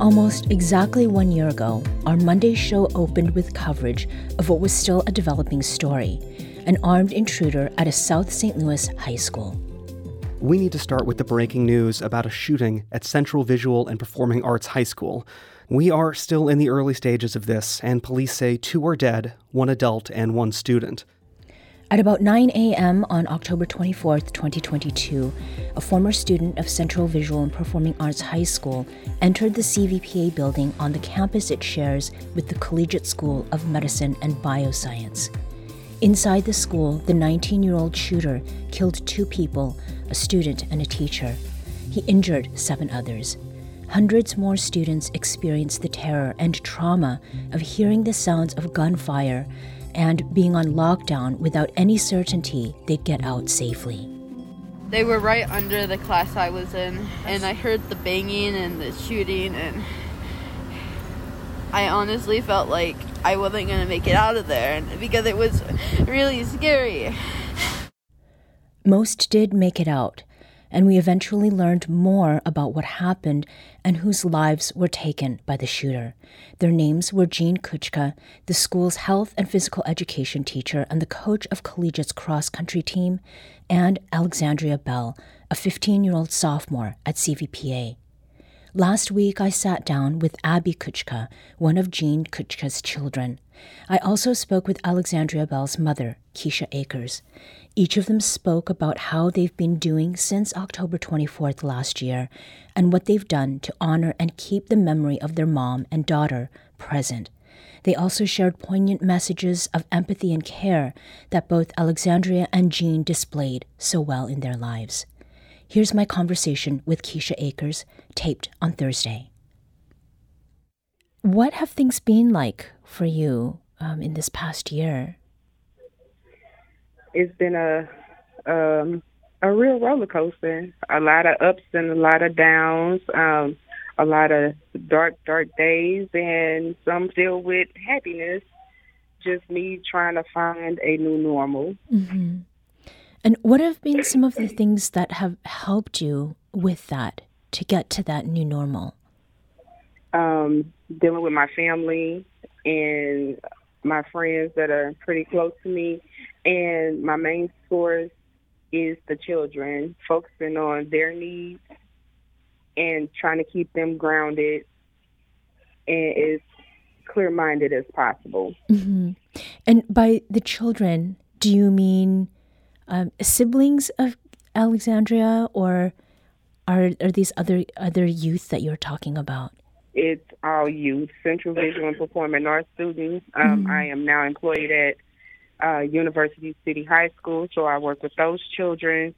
Almost exactly one year ago, our Monday show opened with coverage of what was still a developing story an armed intruder at a South St. Louis high school. We need to start with the breaking news about a shooting at Central Visual and Performing Arts High School. We are still in the early stages of this, and police say two are dead one adult and one student. At about 9 a.m. on October 24, 2022, a former student of Central Visual and Performing Arts High School entered the CVPA building on the campus it shares with the Collegiate School of Medicine and Bioscience. Inside the school, the 19 year old shooter killed two people, a student and a teacher. He injured seven others. Hundreds more students experienced the terror and trauma of hearing the sounds of gunfire and being on lockdown without any certainty they'd get out safely. They were right under the class I was in, and I heard the banging and the shooting, and I honestly felt like I wasn't going to make it out of there because it was really scary. Most did make it out, and we eventually learned more about what happened and whose lives were taken by the shooter. Their names were Jean Kuczka, the school's health and physical education teacher and the coach of Collegiate's cross country team, and Alexzandria Bell, a 15 year old sophomore at CVPA. Last week, I sat down with Abbey Kuczka, one of Jean Kuczka's children. I also spoke with Alexzandria Bell's mother, Keisha Acres. Each of them spoke about how they've been doing since October 24th last year and what they've done to honor and keep the memory of their mom and daughter present. They also shared poignant messages of empathy and care that both Alexzandria and Jean displayed so well in their lives. Here's my conversation with Keisha Acres, taped on Thursday. What have things been like for you um, in this past year? it's been a um, a real roller coaster. A lot of ups and a lot of downs. Um, a lot of dark, dark days, and some filled with happiness. Just me trying to find a new normal. Mm-hmm. And what have been some of the things that have helped you with that to get to that new normal? Um, dealing with my family and my friends that are pretty close to me, and my main source is the children, focusing on their needs and trying to keep them grounded and as clear minded as possible. Mm-hmm. And by the children, do you mean um, siblings of Alexzandria, or are are these other other youth that you're talking about? It's all youth, Central Visual and Performing Arts students. Um, mm-hmm. I am now employed at uh, University City High School, so I work with those children.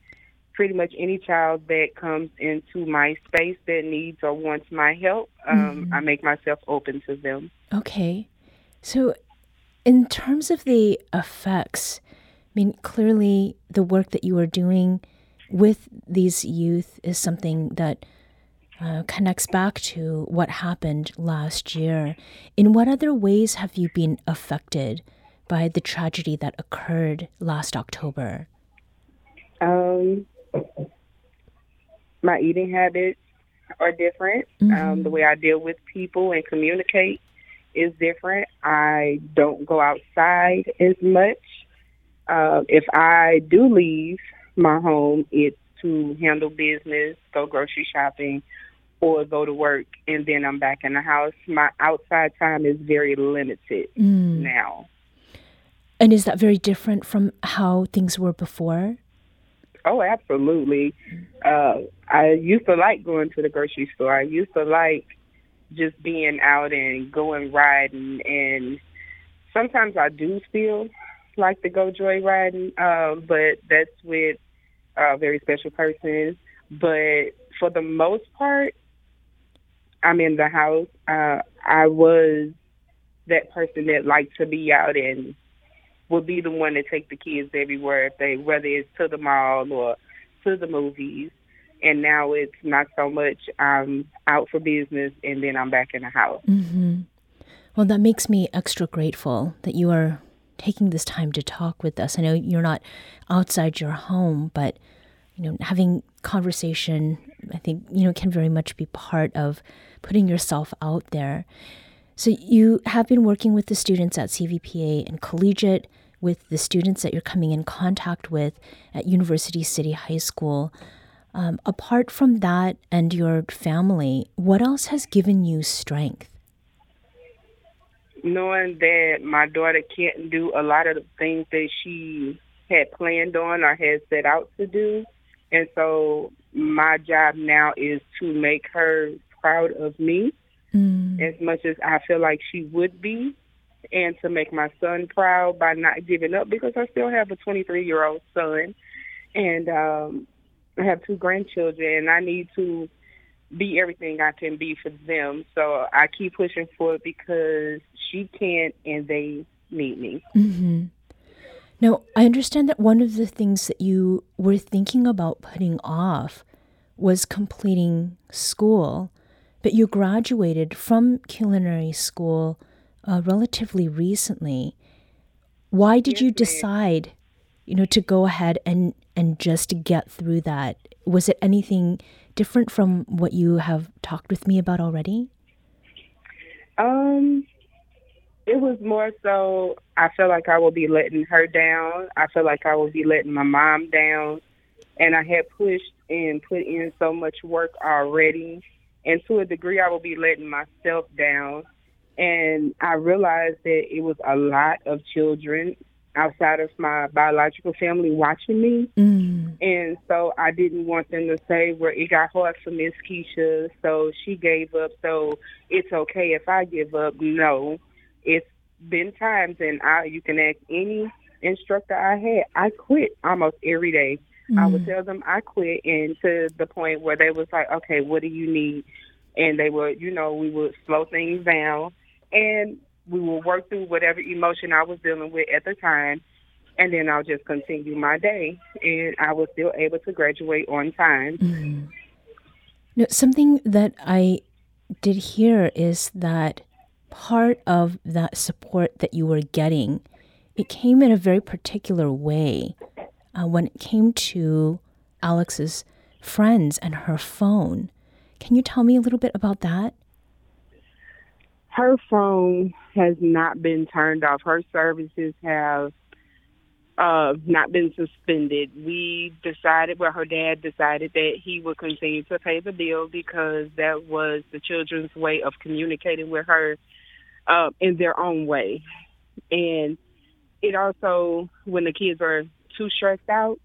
Pretty much any child that comes into my space that needs or wants my help, um, mm-hmm. I make myself open to them. Okay. So, in terms of the effects, mean, clearly the work that you are doing with these youth is something that uh, connects back to what happened last year. In what other ways have you been affected by the tragedy that occurred last October? Um, my eating habits are different. Mm-hmm. Um, the way I deal with people and communicate is different. I don't go outside as much. Uh, if I do leave my home, it's to handle business, go grocery shopping, or go to work, and then I'm back in the house. My outside time is very limited mm. now. And is that very different from how things were before? Oh, absolutely. Uh, I used to like going to the grocery store. I used to like just being out and going riding. And sometimes I do still like to go joyriding, uh, but that's with a very special person. But for the most part, I'm in the house. Uh, I was that person that liked to be out and would be the one to take the kids everywhere if they whether it's to the mall or to the movies. And now it's not so much I'm out for business and then I'm back in the house. Mm-hmm. Well, that makes me extra grateful that you are taking this time to talk with us. I know you're not outside your home, but you know, having conversation, I think, you know, can very much be part of putting yourself out there. So you have been working with the students at CVPA and collegiate, with the students that you're coming in contact with at University City High School. Um, apart from that and your family, what else has given you strength? Knowing that my daughter can't do a lot of the things that she had planned on or had set out to do. And so my job now is to make her proud of me mm. as much as I feel like she would be, and to make my son proud by not giving up because I still have a 23 year old son, and um, I have two grandchildren, and I need to be everything I can be for them. So I keep pushing for it because she can't, and they need me. Mm-hmm. Now, I understand that one of the things that you were thinking about putting off was completing school but you graduated from culinary school uh, relatively recently. Why did yes, you decide, you know, to go ahead and and just get through that? Was it anything different from what you have talked with me about already? Um, it was more so I feel like I will be letting her down. I feel like I will be letting my mom down. And I had pushed and put in so much work already and to a degree, I will be letting myself down. And I realized that it was a lot of children outside of my biological family watching me. Mm. And so I didn't want them to say, well, it got hard for Miss Keisha, so she gave up, so it's okay if I give up. No, it's been times, and I you can ask any instructor I had, I quit almost every day mm I would mm. tell them I quit, and to the point where they was like, "Okay, what do you need?" And they would, you know, we would slow things down, and we will work through whatever emotion I was dealing with at the time, and then I'll just continue my day, and I was still able to graduate on time. mm Now, something that I did hear is that part of that support that you were getting, it came in a very particular way uh, when it came to Alex's friends and her phone. Can you tell me a little bit about that? Her phone has not been turned off. Her services have uh, not been suspended. We decided, well, her dad decided that he would continue to pay the bill because that was the children's way of communicating with her uh, in their own way. And it also, when the kids are too stressed out,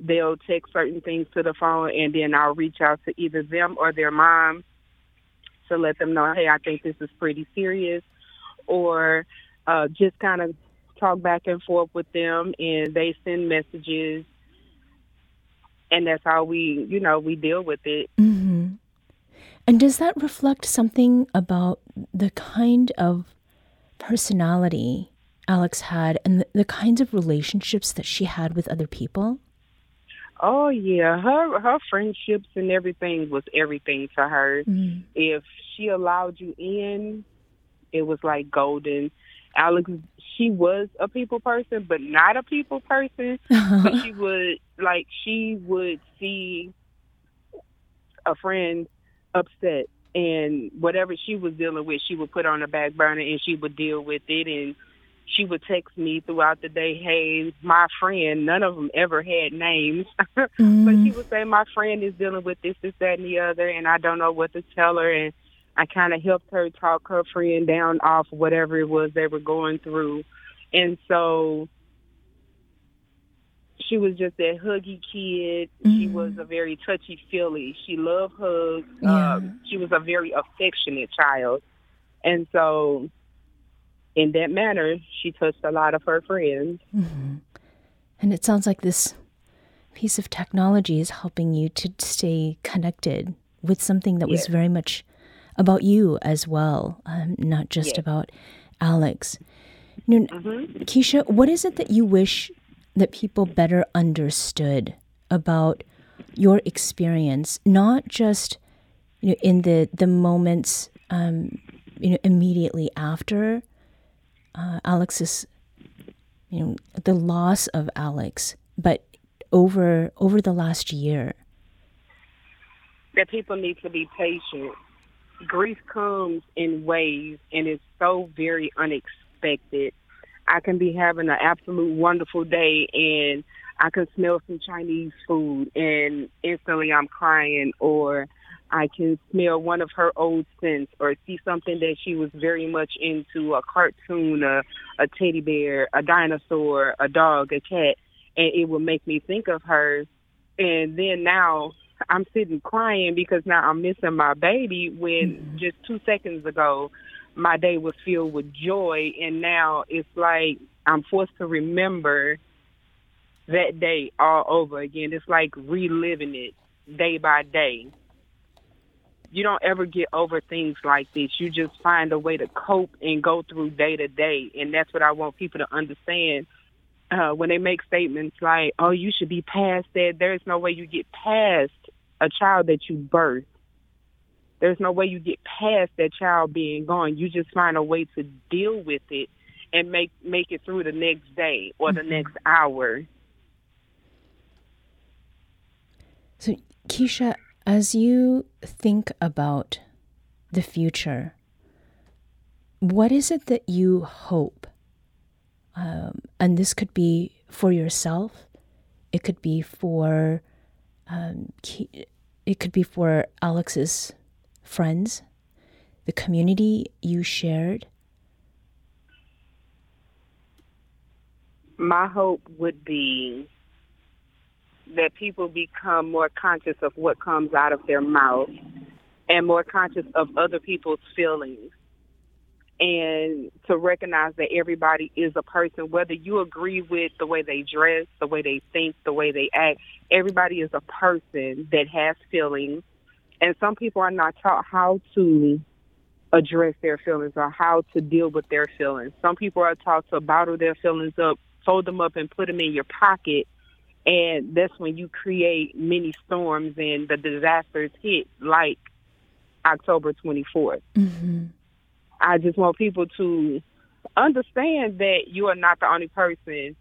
they'll text certain things to the phone, and then I'll reach out to either them or their mom to let them know, hey, I think this is pretty serious, or uh, just kind of talk back and forth with them, and they send messages, and that's how we, you know, we deal with it. Mm-hmm. And does that reflect something about the kind of personality Alex had and the, the kinds of relationships that she had with other people? Oh yeah, her her friendships and everything was everything to her. Mm. If she allowed you in, it was like golden. Alex, she was a people person, but not a people person. but she would like she would see a friend upset, and whatever she was dealing with, she would put on the back burner, and she would deal with it, and she would text me throughout the day, hey, my friend, none of them ever had names, mm. but she would say, my friend is dealing with this, this, that, and the other, and I don't know what to tell her. And I kind of helped her talk her friend down off whatever it was they were going through. And so she was just that huggy kid. Mm. She was a very touchy feely. She loved hugs. Yeah. Um, she was a very affectionate child. And so in that manner, she touched a lot of her friends. Mm-hmm. And it sounds like this piece of technology is helping you to stay connected with something that yes. was very much about you as well, um, not just yes. about Alex. You know, mm-hmm. Keisha, what is it that you wish that people better understood about your experience, not just you know in the the moments um, you know immediately after uh, Alex's you know the loss of Alex, but over over the last year. That people need to be patient. Grief comes in waves and it's so very unexpected. I can be having an absolute wonderful day and I can smell some Chinese food and instantly I'm crying or I can smell one of her old scents or see something that she was very much into a cartoon, a, a teddy bear, a dinosaur, a dog, a cat, and it will make me think of her. And then now I'm sitting crying because now I'm missing my baby when mm-hmm. just two seconds ago my day was filled with joy. And now it's like I'm forced to remember that day all over again. It's like reliving it day by day you don't ever get over things like this. You just find a way to cope and go through day to day. And that's what I want people to understand. Uh, when they make statements like, oh, you should be past that, there's no way you get past a child that you birth. There's no way you get past that child being gone. You just find a way to deal with it and make make it through the next day or the mm-hmm. next hour. So, Keisha, as you think about the future, what is it that you hope? Um, and this could be for yourself, it could be for um, it could be for Alex's friends, the community you shared. My hope would be that people become more conscious of what comes out of their mouth and more conscious of other people's feelings. And to recognize that everybody is a person whether you agree with the way they dress the way they think the way they act everybody is a person that has feelings. And some people are not taught how to address their feelings or how to deal with their feelings. Some people are taught to bottle their feelings up fold them up and put them in your pocket and that's when you create many storms and the disasters hit like October 24th. Mm-hmm. I just want people to understand that you are not the only person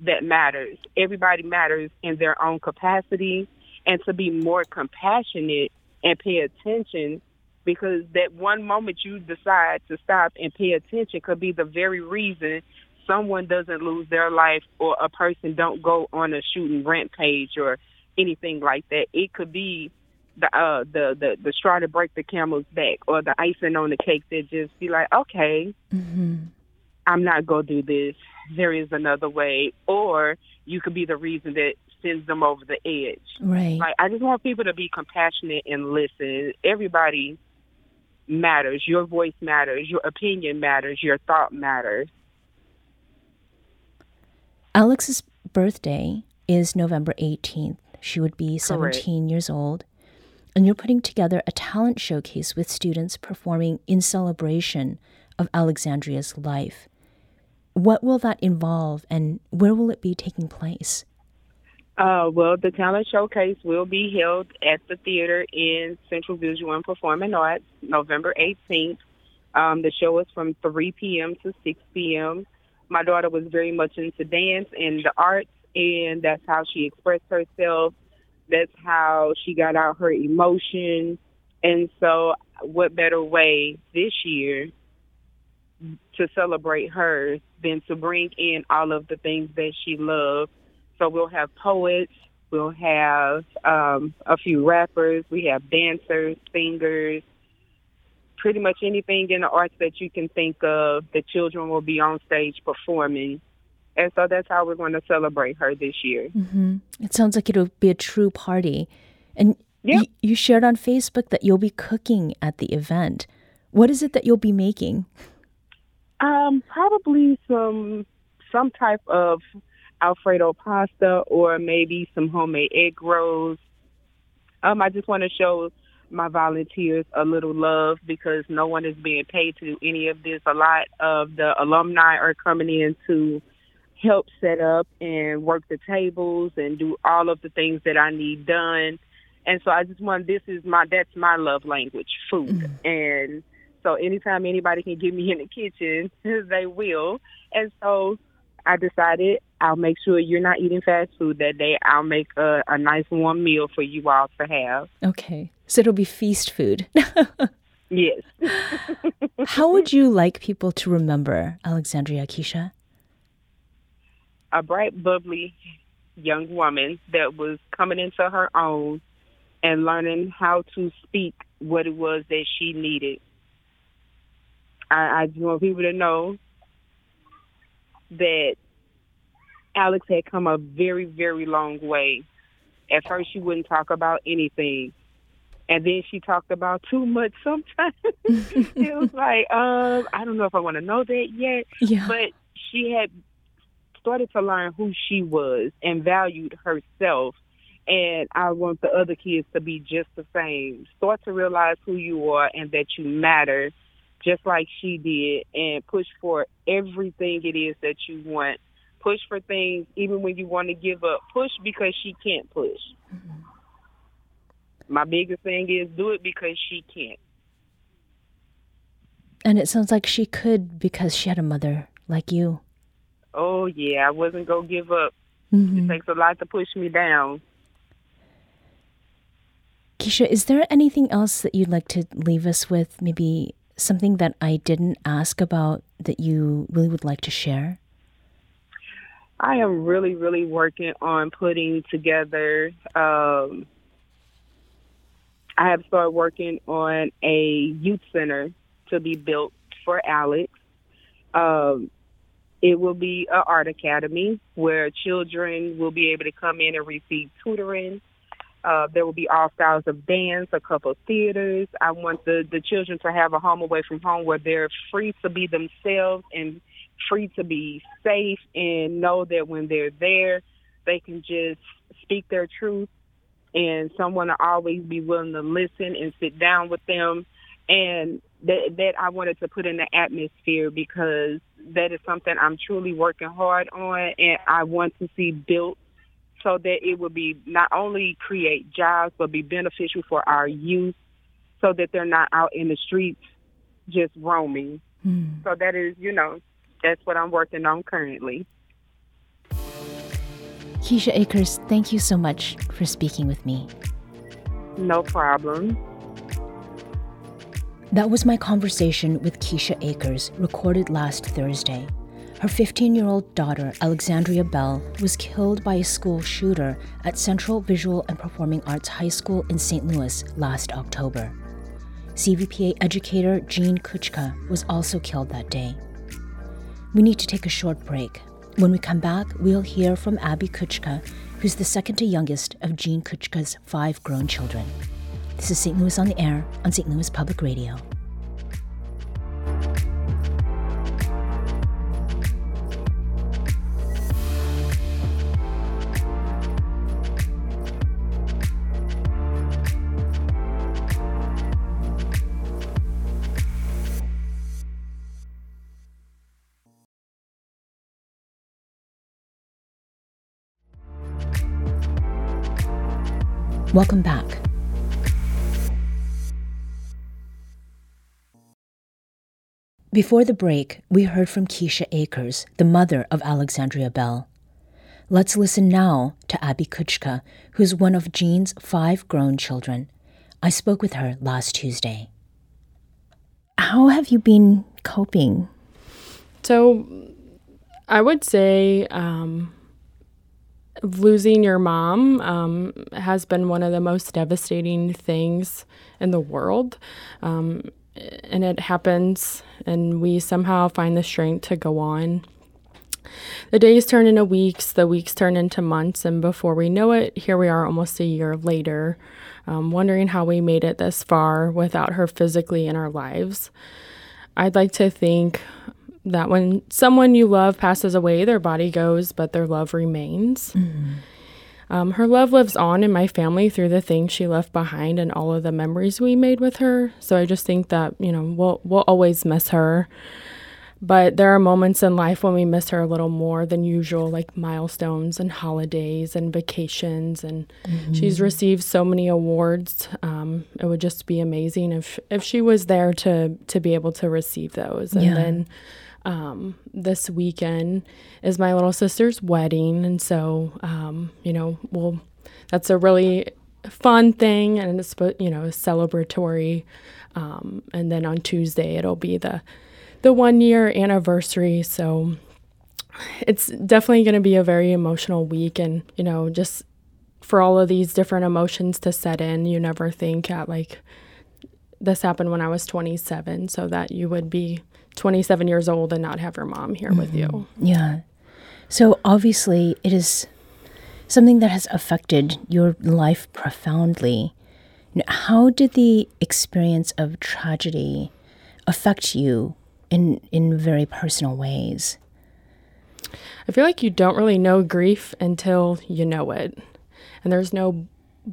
that matters. Everybody matters in their own capacity and to be more compassionate and pay attention because that one moment you decide to stop and pay attention could be the very reason someone doesn't lose their life or a person don't go on a shooting rampage or anything like that. It could be the uh the the the straw to break the camel's back or the icing on the cake that just be like, okay, mm-hmm. I'm not gonna do this. There is another way, or you could be the reason that sends them over the edge. Right. Like I just want people to be compassionate and listen. Everybody matters. Your voice matters. Your opinion matters. Your thought matters. Alex's birthday is November 18th. She would be 17 Correct. years old. And you're putting together a talent showcase with students performing in celebration of Alexzandria's life. What will that involve and where will it be taking place? Uh, well, the talent showcase will be held at the theater in Central Visual and Performing Arts November 18th. Um, the show is from 3 p.m. to 6 p.m my daughter was very much into dance and the arts, and that's how she expressed herself. That's how she got out her emotion. And so, what better way this year to celebrate her than to bring in all of the things that she loved? So, we'll have poets, we'll have um, a few rappers, we have dancers, singers, pretty much anything in the arts that you can think of, the children will be on stage performing. And so that's how we're going to celebrate her this year. Mm-hmm. It sounds like it'll be a true party. And yep. y- you shared on Facebook that you'll be cooking at the event. What is it that you'll be making? Um, probably some some type of Alfredo pasta or maybe some homemade egg rolls. Um, I just want to show my volunteers a little love because no one is being paid to do any of this. A lot of the alumni are coming in to help set up and work the tables and do all of the things that I need done. And so I just want this is my that's my love language, food. Mm-hmm. And so anytime anybody can get me in the kitchen, they will. And so I decided I'll make sure you're not eating fast food that day. I'll make a, a nice warm meal for you all to have. Okay. So it'll be feast food. yes. How would you like people to remember Alexzandria Keisha? A bright, bubbly young woman that was coming into her own and learning how to speak what it was that she needed. I, I just want people to know that Alex had come a very, very long way. At first, she wouldn't talk about anything. And then she talked about too much sometimes. it was like, um, I don't know if I want to know that yet. Yeah. But she had started to learn who she was and valued herself. And I want the other kids to be just the same. Start to realize who you are and that you matter just like she did and push for everything it is that you want. Push for things even when you want to give up. Push because she can't push. Mm-hmm. My biggest thing is do it because she can't. And it sounds like she could because she had a mother like you. Oh, yeah. I wasn't going to give up. Mm-hmm. It takes a lot to push me down. Keisha, is there anything else that you'd like to leave us with? Maybe something that I didn't ask about that you really would like to share? I am really, really working on putting together. Um, I have started working on a youth center to be built for Alex. Um, it will be an art academy where children will be able to come in and receive tutoring uh, there will be all styles of dance, a couple of theaters. I want the, the children to have a home away from home where they're free to be themselves and free to be safe and know that when they're there, they can just speak their truth and someone will always be willing to listen and sit down with them. And that, that I wanted to put in the atmosphere because that is something I'm truly working hard on and I want to see built so that it will be not only create jobs but be beneficial for our youth so that they're not out in the streets just roaming. Mm. So that is, you know, that's what I'm working on currently. Keisha Acres, thank you so much for speaking with me. No problem. That was my conversation with Keisha Acres, recorded last Thursday. Her 15 year old daughter, Alexzandria Bell, was killed by a school shooter at Central Visual and Performing Arts High School in St. Louis last October. CVPA educator Jean Kuczka was also killed that day. We need to take a short break. When we come back, we'll hear from Abbey Kuczka, who's the second to youngest of Jean Kuczka's five grown children. This is St. Louis on the Air on St. Louis Public Radio. Welcome back. Before the break, we heard from Keisha Acres, the mother of Alexzandria Bell. Let's listen now to Abbey Kuczka, who's one of Jean's five grown children. I spoke with her last Tuesday. How have you been coping? So, I would say um, losing your mom um, has been one of the most devastating things in the world. Um, and it happens, and we somehow find the strength to go on. The days turn into weeks, the weeks turn into months, and before we know it, here we are almost a year later, um, wondering how we made it this far without her physically in our lives. I'd like to think that when someone you love passes away, their body goes, but their love remains. Mm-hmm. um, her love lives on in my family through the things she left behind and all of the memories we made with her. So I just think that you know we'll we'll always miss her. But there are moments in life when we miss her a little more than usual, like milestones and holidays and vacations. And mm-hmm. she's received so many awards. Um, it would just be amazing if if she was there to to be able to receive those. And yeah. then um, this weekend is my little sister's wedding, and so um, you know, we'll that's a really fun thing, and it's you know celebratory. Um, and then on Tuesday it'll be the the one year anniversary, so it's definitely going to be a very emotional week, and you know, just for all of these different emotions to set in, you never think at like this happened when I was 27, so that you would be 27 years old and not have your mom here mm-hmm. with you. Mm-hmm. Yeah. So obviously, it is something that has affected your life profoundly. How did the experience of tragedy affect you in in very personal ways? I feel like you don't really know grief until you know it. And there's no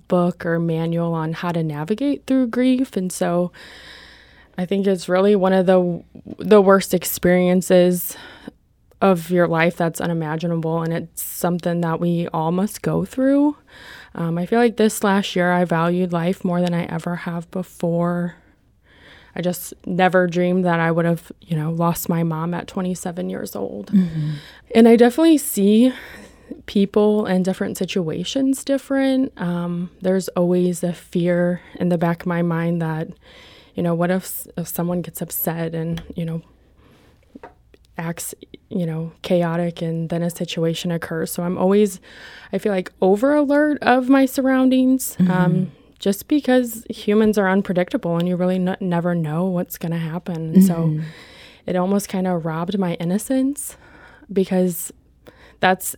book or manual on how to navigate through grief and so I think it's really one of the the worst experiences of your life that's unimaginable, and it's something that we all must go through. Um, I feel like this last year I valued life more than I ever have before. I just never dreamed that I would have, you know, lost my mom at 27 years old. Mm-hmm. And I definitely see people and different situations different. Um, there's always a fear in the back of my mind that you know, what if, if someone gets upset and, you know, acts, you know, chaotic and then a situation occurs. So I'm always, I feel like, over alert of my surroundings. Mm-hmm. Um, just because humans are unpredictable and you really n- never know what's going to happen. Mm-hmm. So it almost kind of robbed my innocence because that's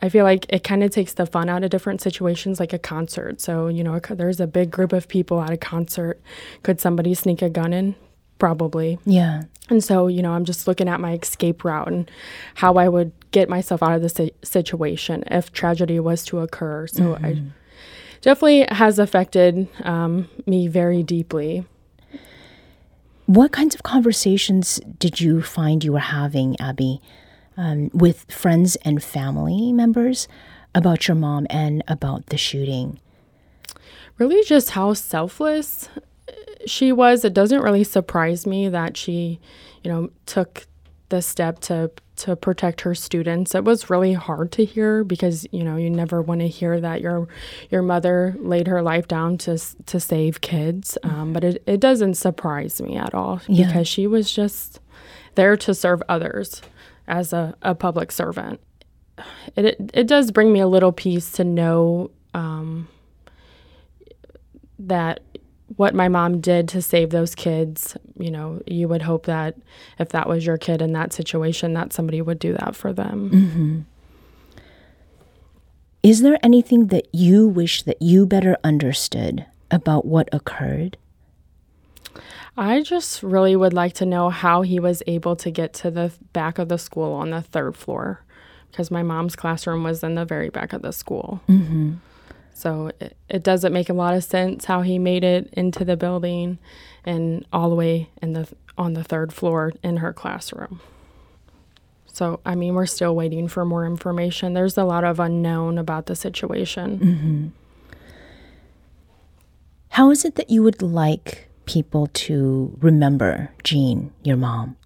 I feel like it kind of takes the fun out of different situations, like a concert. So, you know, there's a big group of people at a concert. Could somebody sneak a gun in? Probably. Yeah. And so, you know, I'm just looking at my escape route and how I would get myself out of the situation if tragedy was to occur. So, mm-hmm. I definitely has affected um, me very deeply. What kinds of conversations did you find you were having, Abbey? Um, with friends and family members about your mom and about the shooting? Really, just how selfless she was. It doesn't really surprise me that she, you know, took the step to to protect her students. It was really hard to hear because you know you never want to hear that your your mother laid her life down to to save kids. Um, but it, it doesn't surprise me at all yeah. because she was just there to serve others as a, a public servant. It, it, it does bring me a little peace to know um, that what my mom did to save those kids, you know, you would hope that if that was your kid in that situation, that somebody would do that for them. Mm-hmm. Is there anything that you wish that you better understood about what occurred? I just really would like to know how he was able to get to the back of the school on the third floor because my mom's classroom was in the very back of the school. Mm-hmm. So it, it, doesn't make a lot of sense how he made it into the building and all the way in the on the third floor in her classroom. So I mean, we're still waiting for more information. There's a lot of unknown about the situation. Mm-hmm. How is it that you would like people to remember Jean, your mom?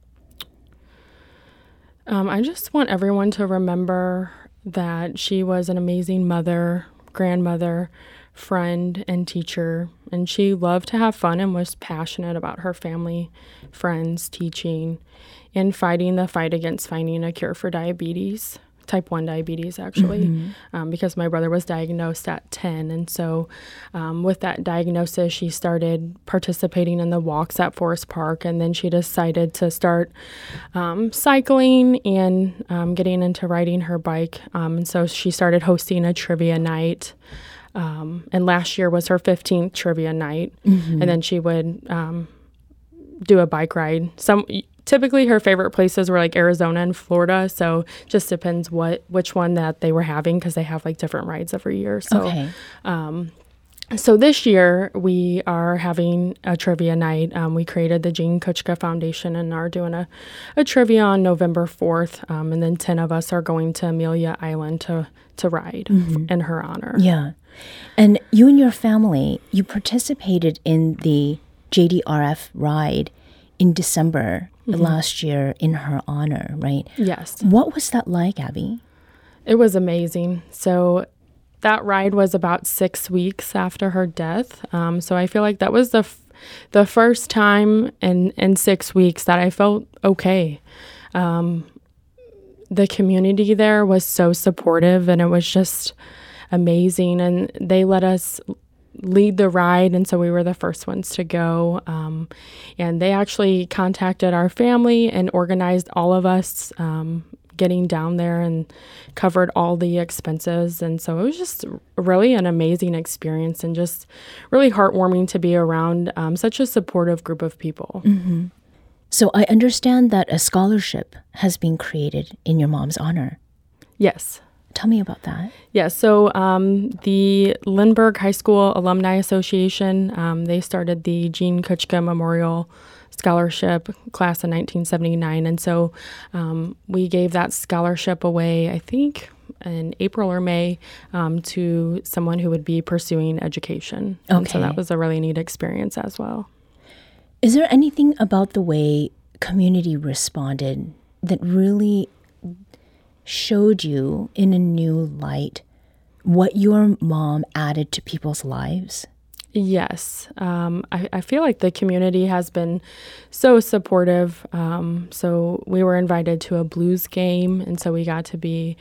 Um, I just want everyone to remember that she was an amazing mother, grandmother, friend, and teacher. And she loved to have fun and was passionate about her family, friends, teaching, and fighting the fight against finding a cure for diabetes type 1 diabetes actually mm-hmm. um, because my brother was diagnosed at 10 and so um, with that diagnosis she started participating in the walks at forest park and then she decided to start um, cycling and um, getting into riding her bike um, and so she started hosting a trivia night um, and last year was her 15th trivia night mm-hmm. and then she would do a bike ride. Some typically her favorite places were like Arizona and Florida. So just depends what which one that they were having because they have like different rides every year. So okay. um, so this year we are having a trivia night. Um, we created the Jean Kuczka Foundation and are doing a, a trivia on November 4th. Um, and then 10 of us are going to Amelia Island to, to ride in her honor. Yeah. And you and your family, you participated in the JDRF ride in December last year in her honor, right? Yes. What was that like, Abbey? It was amazing. So that ride was about six weeks after her death. Um, so I feel like that was the f- the first time in in six weeks that I felt okay. Um, the community there was so supportive, and it was just amazing. And they let us lead the ride, and so we were the first ones to go. Um, and they actually contacted our family and organized all of us um, getting down there and covered all the expenses. And so it was just really an amazing experience and just really heartwarming to be around um, such a supportive group of people. So I understand that a scholarship has been created in your mom's honor. Yes. Tell me about that. Yeah, so um, the Lindbergh High School Alumni Association, um, they started the Jean Kuczka Memorial Scholarship class in 1979. And so um, we gave that scholarship away, I think, in April or May um, to someone who would be pursuing education. And so that was a really neat experience as well. Is there anything about the way community responded that really showed you in a new light what your mom added to people's lives? Yes. Um, I, I feel like the community has been so supportive. Um, so we were invited to a blues game, and so we got to be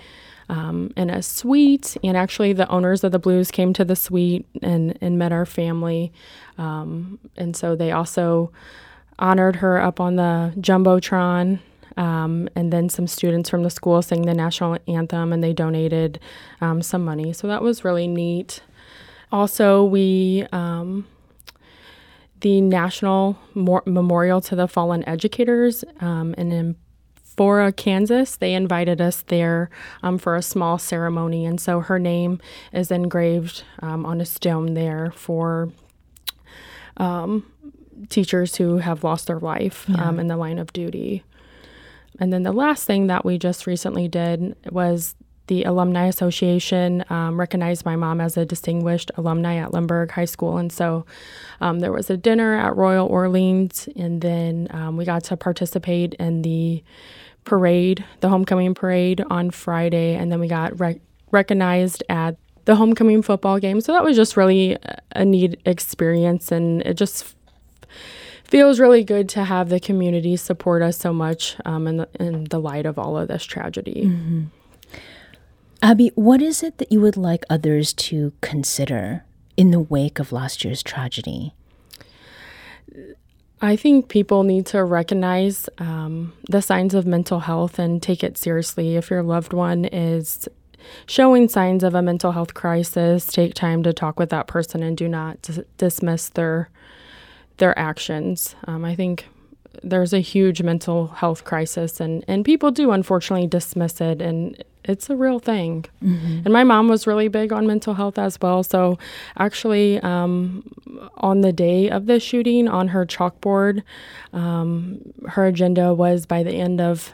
um, in a suite. And actually, the owners of the blues came to the suite and, and met our family. Um, and so they also honored her up on the Jumbotron. Um, and then some students from the school sang the national anthem and they donated um, some money. So that was really neat. Also, we um, the National Mor- Memorial to the Fallen Educators um, and in Fora, Kansas, they invited us there um, for a small ceremony, and so her name is engraved um, on a stone there for um, teachers who have lost their life um, in the line of duty. And then the last thing that we just recently did was the Alumni Association um, recognized my mom as a distinguished alumni at Lindbergh High School. And so um, there was a dinner at Royal Orleans, and then um, we got to participate in the parade, the homecoming parade on Friday, and then we got rec- recognized at the homecoming football game. So that was just really a neat experience, and it just feels really good to have the community support us so much um, in, the, in the light of all of this tragedy. Abbey, what is it that you would like others to consider in the wake of last year's tragedy? I think people need to recognize um, the signs of mental health and take it seriously. If your loved one is showing signs of a mental health crisis, take time to talk with that person and do not dis- dismiss their their actions. Um, I think there's a huge mental health crisis, and and people do unfortunately dismiss it, and it's a real thing. And my mom was really big on mental health as well. So actually, um, on the day of the shooting, on her chalkboard, um, her agenda was by the end of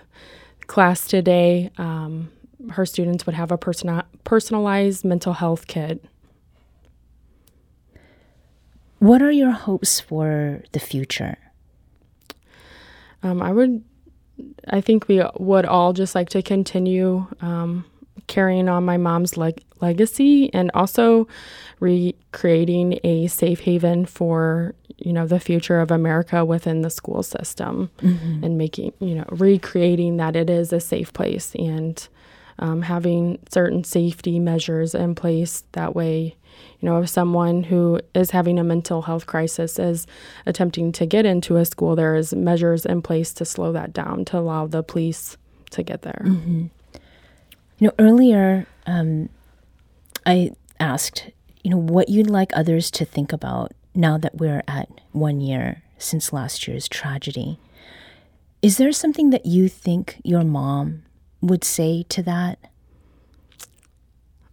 class today, um, her students would have a person- personalized mental health kit. What are your hopes for the future? Um, I would, I think we would all just like to continue um, carrying on my mom's leg- legacy and also recreating a safe haven for you know the future of America within the school system and making you know recreating that it is a safe place and um, having certain safety measures in place that way you know if someone who is having a mental health crisis is attempting to get into a school there is measures in place to slow that down to allow the police to get there You know, earlier um, I asked, you know, what you'd like others to think about now that we're at one year since last year's tragedy. Is there something that you think your mom would say to that?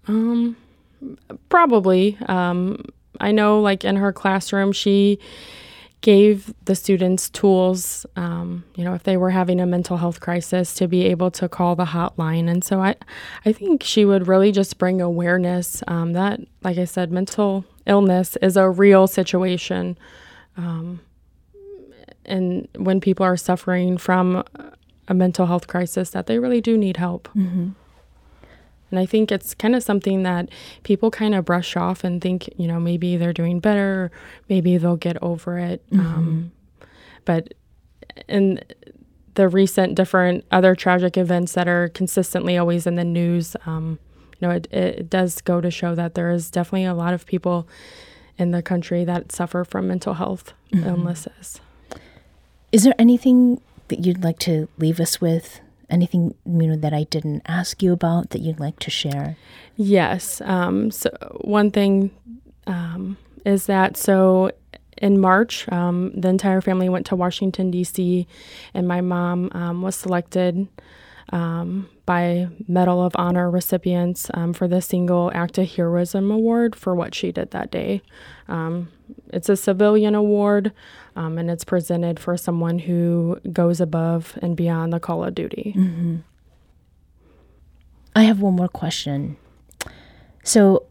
Um, probably. Um, I know, like in her classroom, she gave the students tools, um, you know, if they were having a mental health crisis, to be able to call the hotline. And so I, I think she would really just bring awareness um, that, like I said, mental illness is a real situation. Um, and when people are suffering from a mental health crisis, that they really do need help. Mm-hmm. And I think it's kind of something that people kind of brush off and think, you know, maybe they're doing better, maybe they'll get over it. Mm-hmm. Um, but in the recent different other tragic events that are consistently always in the news, um, you know, it, it does go to show that there is definitely a lot of people in the country that suffer from mental health Mm-hmm. illnesses. Is there anything that you'd like to leave us with? Anything you know that I didn't ask you about that you'd like to share? Yes. Um, so one thing um, is that so in March, um, the entire family went to Washington D.C. and my mom um, was selected um, by Medal of Honor recipients um, for the Single Act of Heroism Award for what she did that day. It's a civilian award, um, and it's presented for someone who goes above and beyond the call of duty. I have one more question. So,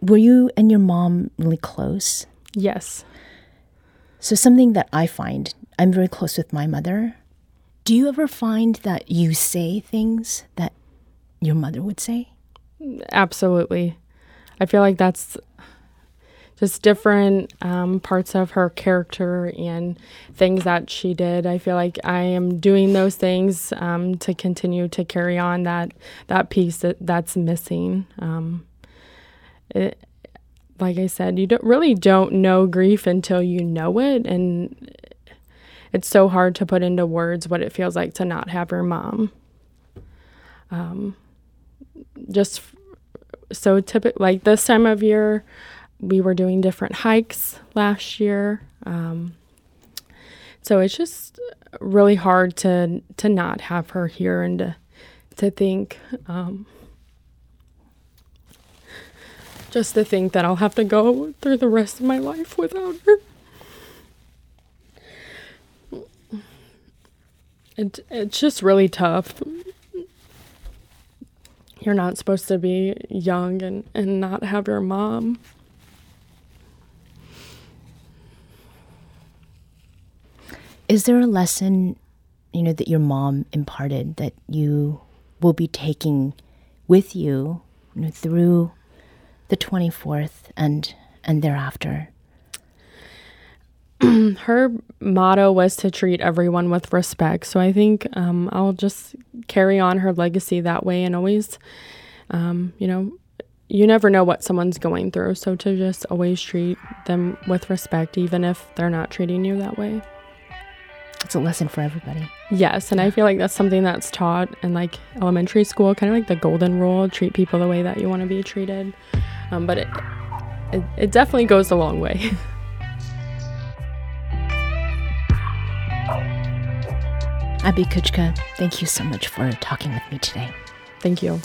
were you and your mom really close? Yes. So, something that I find, I'm very close with my mother. Do you ever find that you say things that your mother would say? Absolutely. I feel like that's just different um, parts of her character and things that she did. I feel like I am doing those things um, to continue to carry on that that piece that, that's missing. Um, it, like I said, you don't really don't know grief until you know it, and it's so hard to put into words what it feels like to not have your mom. Um, just so typical, like this time of year, we were doing different hikes last year. Um, so it's just really hard to to not have her here and to to think um, just to think that I'll have to go through the rest of my life without her. It, it's just really tough. You're not supposed to be young and, and not have your mom. Is there a lesson, you know, that your mom imparted that you will be taking with you, you know, through the 24th and and thereafter? Her motto was to treat everyone with respect. So I think um, I'll just carry on her legacy that way and always, um, you know, you never know what someone's going through. So to just always treat them with respect, even if they're not treating you that way. It's a lesson for everybody. Yes, and I feel like that's something that's taught in like elementary school, kind of like the golden rule: treat people the way that you want to be treated. Um, but it, it it definitely goes a long way. Abbey Kuczka, thank you so much for talking with me today. Thank you.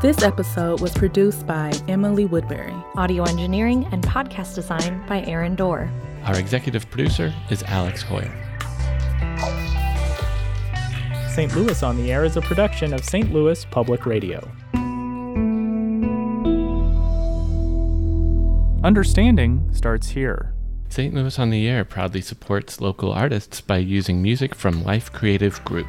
This episode was produced by Emily Woodbury. Audio engineering and podcast design by Aaron Dorr. Our executive producer is Alex Hoyer. St. Louis on the Air is a production of St. Louis Public Radio. Understanding starts here. St. Louis on the Air proudly supports local artists by using music from Life Creative Group.